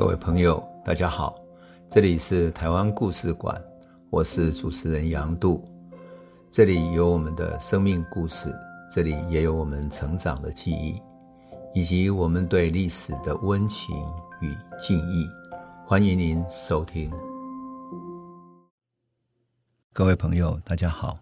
各位朋友，大家好，这里是台湾故事馆，我是主持人杨度，这里有我们的生命故事，这里也有我们成长的记忆，以及我们对历史的温情与敬意。欢迎您收听。各位朋友，大家好，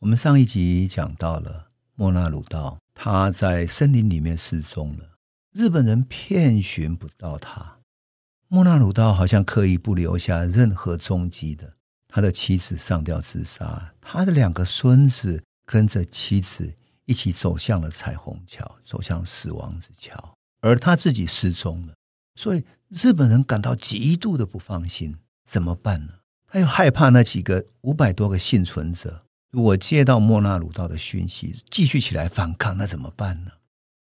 我们上一集讲到了莫那鲁道，他在森林里面失踪了，日本人遍寻不到他。莫那鲁道好像刻意不留下任何踪迹的，他的妻子上吊自杀，他的两个孙子跟着妻子一起走向了彩虹桥，走向死亡之桥，而他自己失踪了。所以日本人感到极度的不放心，怎么办呢？他又害怕那几个五百多个幸存者，如果接到莫那鲁道的讯息，继续起来反抗，那怎么办呢？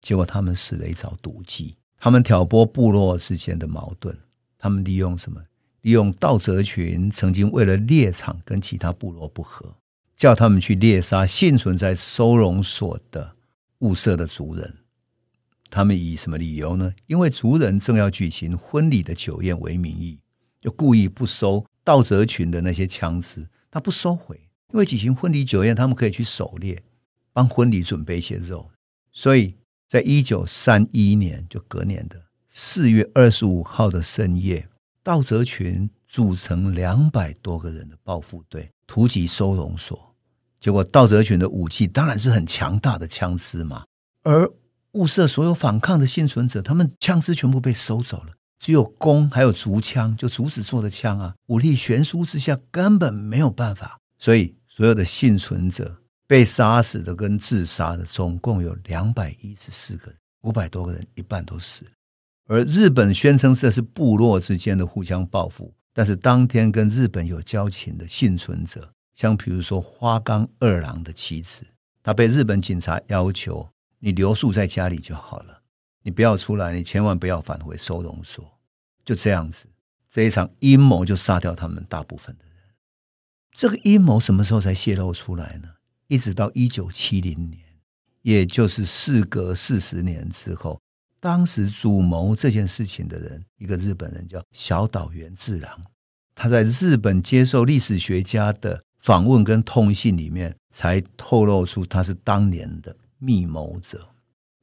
结果他们使了一招毒计，他们挑拨部落之间的矛盾。他们利用什么？利用道泽群曾经为了猎场跟其他部落不和，叫他们去猎杀幸存在收容所的物色的族人。他们以什么理由呢？因为族人正要举行婚礼的酒宴为名义，就故意不收道泽群的那些枪支，他不收回，因为举行婚礼酒宴，他们可以去狩猎，帮婚礼准备一些肉。所以在一九三一年，就隔年的。四月二十五号的深夜，道泽群组成两百多个人的报复队，突击收容所。结果，道泽群的武器当然是很强大的枪支嘛。而物色所有反抗的幸存者，他们枪支全部被收走了，只有弓还有竹枪，就竹子做的枪啊。武力悬殊之下，根本没有办法。所以，所有的幸存者被杀死的跟自杀的，总共有两百一十四个人，五百多个人，一半都死了。而日本宣称这是部落之间的互相报复，但是当天跟日本有交情的幸存者，像比如说花冈二郎的妻子，她被日本警察要求你留宿在家里就好了，你不要出来，你千万不要返回收容所。就这样子，这一场阴谋就杀掉他们大部分的人。这个阴谋什么时候才泄露出来呢？一直到一九七零年，也就是事隔四十年之后。当时主谋这件事情的人，一个日本人叫小岛源治郎，他在日本接受历史学家的访问跟通信里面，才透露出他是当年的密谋者。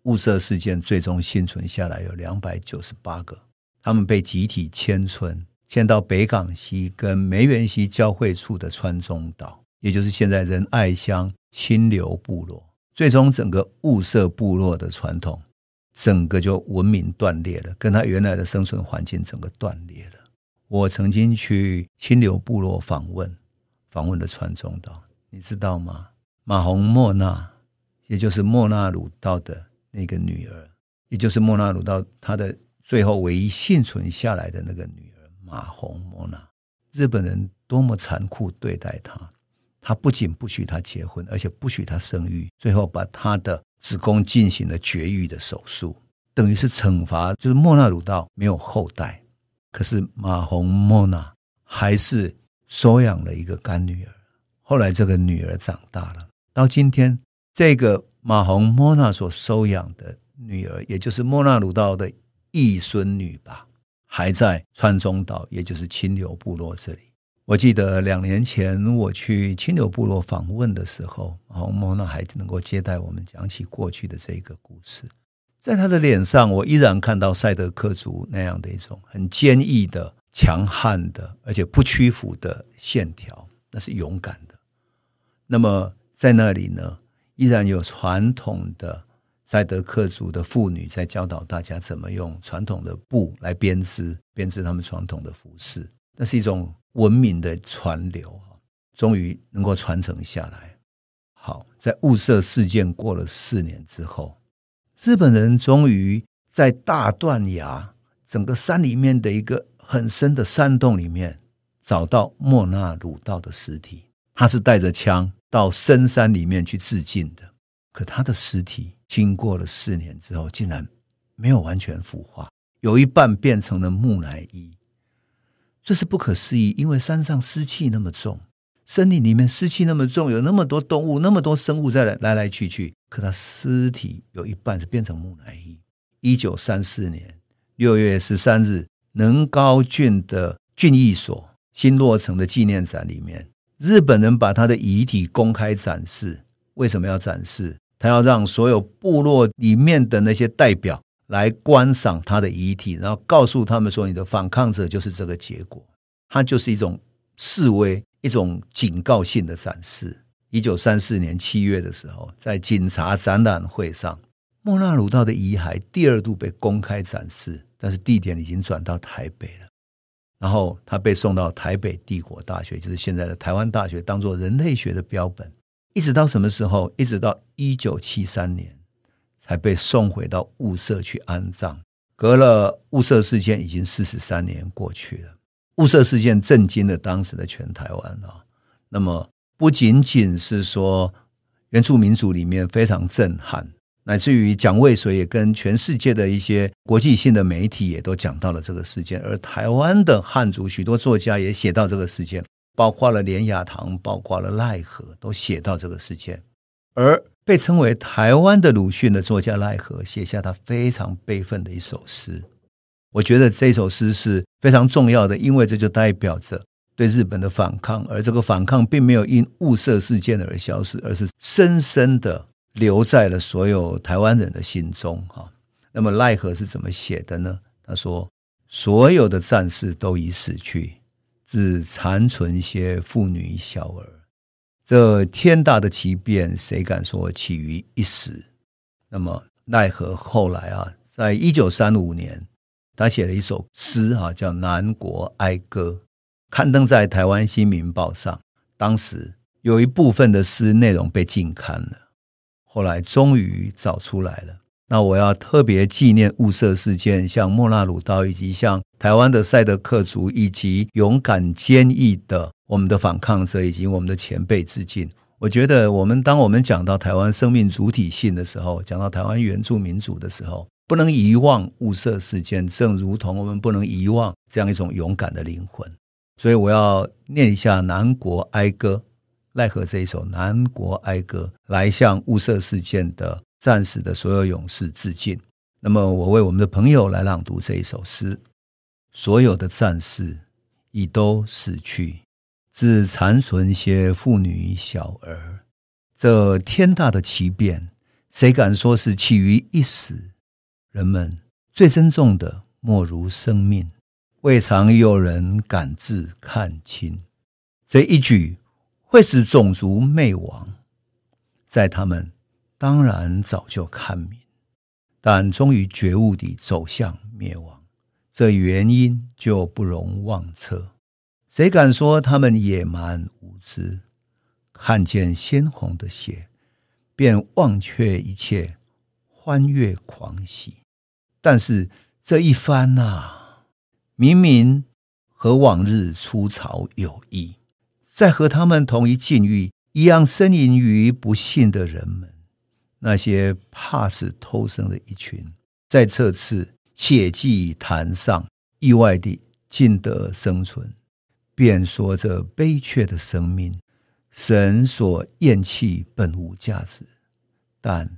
雾社事件最终幸存下来有两百九十八个，他们被集体迁村，迁到北港溪跟梅园溪交汇处的川中岛，也就是现在仁爱乡清流部落。最终，整个雾社部落的传统。整个就文明断裂了，跟他原来的生存环境整个断裂了。我曾经去清流部落访问，访问了川中岛，你知道吗？马洪莫那，也就是莫那鲁道的那个女儿，也就是莫那鲁道他的最后唯一幸存下来的那个女儿马洪莫那，日本人多么残酷对待她，他不仅不许她结婚，而且不许她生育，最后把她的。子宫进行了绝育的手术，等于是惩罚，就是莫那鲁道没有后代。可是马洪莫纳还是收养了一个干女儿。后来这个女儿长大了，到今天这个马洪莫纳所收养的女儿，也就是莫那鲁道的义孙女吧，还在川中岛，也就是清流部落这里。我记得两年前我去清流部落访问的时候，马洪莫那还能够接待我们，讲起过去的这个故事。在他的脸上，我依然看到赛德克族那样的一种很坚毅的、强悍的，而且不屈服的线条，那是勇敢的。那么在那里呢，依然有传统的赛德克族的妇女在教导大家怎么用传统的布来编织，编织他们传统的服饰。那是一种。文明的传流，终于能够传承下来。好，在雾社事件过了四年之后，日本人终于在大断崖整个山里面的一个很深的山洞里面找到莫那鲁道的尸体。他是带着枪到深山里面去自尽的，可他的尸体经过了四年之后，竟然没有完全腐化，有一半变成了木乃伊。这是不可思议，因为山上湿气那么重，森林里面湿气那么重，有那么多动物，那么多生物在来来来去去，可他尸体有一半是变成木乃伊。一九三四年六月十三日，能高郡的郡役所新落成的纪念展里面，日本人把他的遗体公开展示。为什么要展示？他要让所有部落里面的那些代表来观赏他的遗体，然后告诉他们说：“你的反抗者就是这个结果。”它就是一种示威，一种警告性的展示。一九三四年七月的时候，在警察展览会上，莫那鲁道的遗骸第二度被公开展示，但是地点已经转到台北了。然后他被送到台北帝国大学，就是现在的台湾大学，当做人类学的标本。一直到什么时候？一直到一九七三年，还被送回到雾社去安葬。隔了雾社事件已经四十三年过去了。雾社事件震惊了当时的全台湾啊！那么不仅仅是说原住民族里面非常震撼，乃至于蒋渭水也跟全世界的一些国际性的媒体也都讲到了这个事件，而台湾的汉族许多作家也写到这个事件。包括了连雅堂，包括了奈何，都写到这个事件。而被称为台湾的鲁迅的作家赖和，写下他非常悲愤的一首诗。我觉得这首诗是非常重要的，因为这就代表着对日本的反抗。而这个反抗并没有因雾社事件而消失，而是深深的留在了所有台湾人的心中。哈，那么赖和是怎么写的呢？他说：“所有的战士都已死去。”只残存些妇女小儿，这天大的奇变，谁敢说起于一时？那么奈何后来啊，在一九三五年，他写了一首诗啊，叫《南国哀歌》，刊登在台湾新民报上。当时有一部分的诗内容被禁刊了，后来终于找出来了。那我要特别纪念雾社事件，像莫那鲁道以及像台湾的赛德克族以及勇敢坚毅的我们的反抗者以及我们的前辈致敬。我觉得，我们当我们讲到台湾生命主体性的时候，讲到台湾原住民族的时候，不能遗忘雾社事件，正如同我们不能遗忘这样一种勇敢的灵魂。所以，我要念一下《南国哀歌》，奈何这一首《南国哀歌》，来向雾社事件的。战死的所有勇士致敬。那么，我为我们的朋友来朗读这一首诗：所有的战士已都死去，只残存些妇女小儿。这天大的奇变，谁敢说是起于一时？人们最珍重的莫如生命，未尝有人敢自看清。这一举会使种族灭亡，在他们。当然早就看明，但终于觉悟地走向灭亡，这原因就不容妄测。谁敢说他们野蛮无知？看见鲜红的血，便忘却一切，欢悦狂喜。但是这一番啊，明明和往日出草有异，在和他们同一境遇，一样呻吟于不幸的人们。那些怕死偷生的一群，在这次血祭坛上意外地尽得生存，便说这悲切的生命，神所厌弃本无价值。但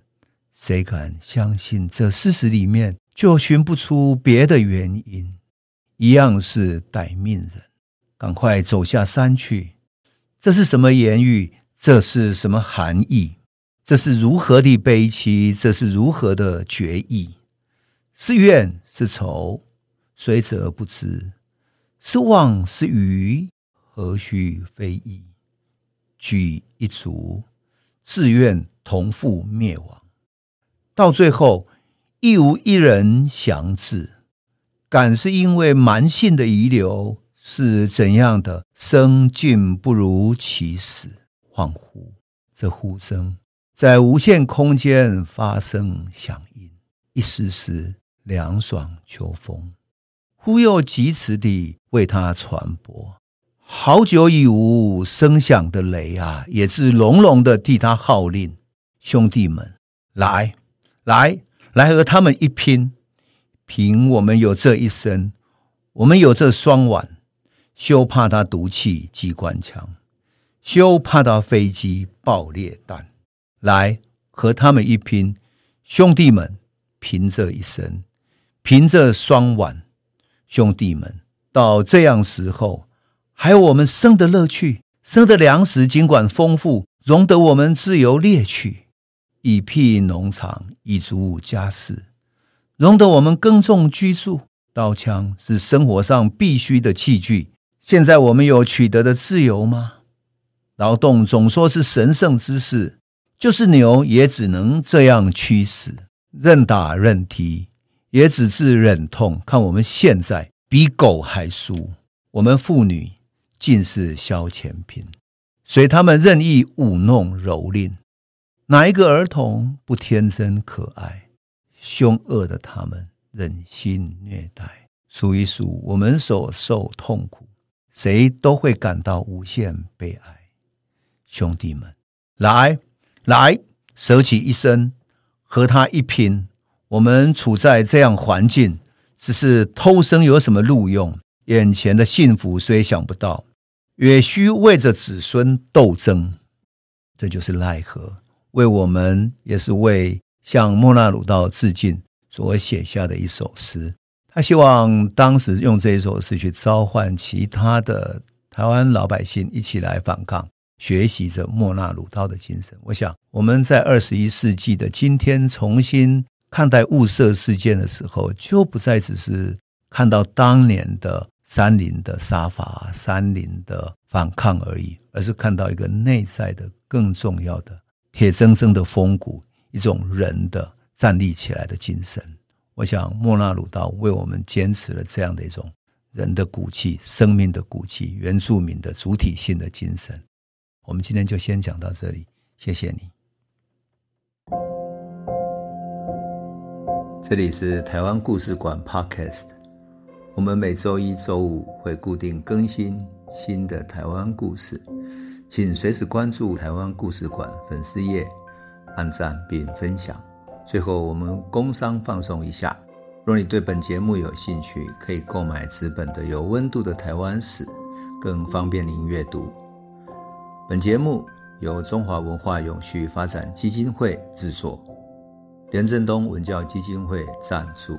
谁敢相信这事实里面就寻不出别的原因？一样是待命人，赶快走下山去。这是什么言语？这是什么含义？这是如何的悲戚？这是如何的决意？是怨是仇？谁则不知？是妄是愚？何须非议？举一族，自愿同赴灭亡。到最后，亦无一人详知，敢是因为蛮性的遗留，是怎样的生竟不如其死？恍惚，这呼声。在无限空间发生响应，一丝丝凉爽秋风，忽又疾驰地为他传播。好久已无声响的雷啊，也是隆隆的替他号令。兄弟们，来，来，来和他们一拼！凭我们有这一身，我们有这双腕，休怕他毒气机关枪，休怕他飞机爆裂弹。来和他们一拼，兄弟们，凭这一身，凭这双腕，兄弟们，到这样时候，还有我们生的乐趣，生的粮食尽管丰富，容得我们自由猎取，以辟农场，以足家室，容得我们耕种居住。刀枪是生活上必须的器具。现在我们有取得的自由吗？劳动总说是神圣之事，就是牛也只能这样驱使，任打任踢，也只自忍痛。看我们现在比狗还输，我们妇女尽是消遣品，随他们任意舞弄蹂躏。哪一个儿童不天真可爱？凶恶的他们忍心虐待，数一数我们所受痛苦，谁都会感到无限悲哀。兄弟们，来来，舍起一生，和他一拼。我们处在这样环境，只是偷生有什么路用？眼前的幸福虽想不到，也需为着子孙斗争。这就是奈何为我们，也是为向莫那鲁道致敬所写下的一首诗。他希望当时用这一首诗去召唤其他的台湾老百姓一起来反抗。学习着莫那鲁道的精神，我想我们在二十一世纪的今天重新看待雾社事件的时候，就不再只是看到当年的山林的杀伐、山林的反抗而已，而是看到一个内在的更重要的铁铮铮的风骨，一种人的站立起来的精神。我想莫那鲁道为我们坚持了这样的一种人的骨气、生命的骨气、原住民的主体性的精神。我们今天就先讲到这里，谢谢你。这里是台湾故事馆 Podcast，我们每周一、周五会固定更新新的台湾故事，请随时关注台湾故事馆粉丝页，按赞并分享。最后，我们工商放送一下：若你对本节目有兴趣，可以购买纸本的《有温度的台湾史》，更方便您阅读。本节目由中华文化永续发展基金会制作，连振东文教基金会赞助。